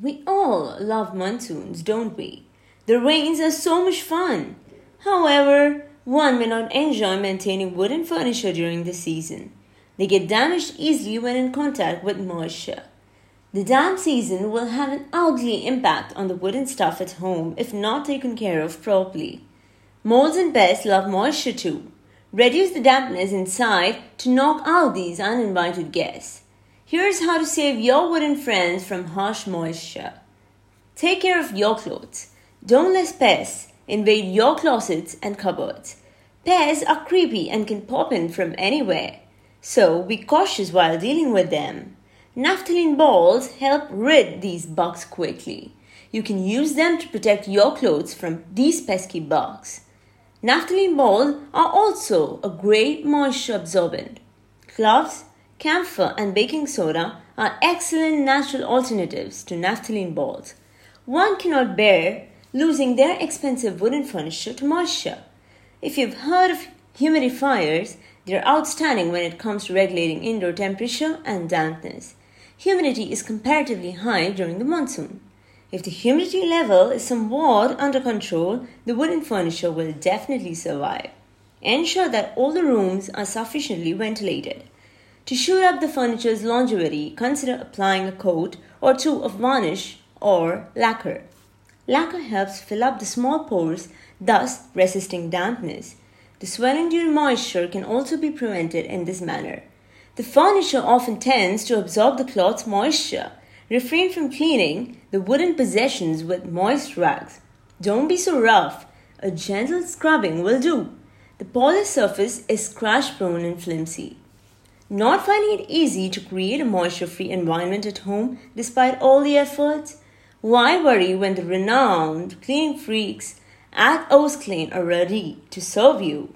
We all love monsoons, don't we? The rains are so much fun. However, one may not enjoy maintaining wooden furniture during the season. They get damaged easily when in contact with moisture. The damp season will have an ugly impact on the wooden stuff at home if not taken care of properly. Molds and pests love moisture too. Reduce the dampness inside to knock out these uninvited guests. Here's how to save your wooden friends from harsh moisture. Take care of your clothes. Don't let pests invade your closets and cupboards. Pests are creepy and can pop in from anywhere, so be cautious while dealing with them. Naphthalene balls help rid these bugs quickly. You can use them to protect your clothes from these pesky bugs. Naphthalene balls are also a great moisture absorbent. Cloves camphor, and baking soda are excellent natural alternatives to naphthalene balls. One cannot bear losing their expensive wooden furniture to moisture. If you've heard of humidifiers, they're outstanding when it comes to regulating indoor temperature and dampness. Humidity is comparatively high during the monsoon. If the humidity level is somewhat under control, the wooden furniture will definitely survive. Ensure that all the rooms are sufficiently ventilated. To shoot up the furniture's longevity, consider applying a coat or two of varnish or lacquer. Lacquer helps fill up the small pores, thus resisting dampness. The swelling due to moisture can also be prevented in this manner. The furniture often tends to absorb the cloth's moisture. Refrain from cleaning the wooden possessions with moist rags. Don't be so rough. A gentle scrubbing will do. The polished surface is scratch prone and flimsy. Not finding it easy to create a moisture free environment at home despite all the efforts? Why worry when the renowned cleaning freaks at Oast Clean are ready to serve you?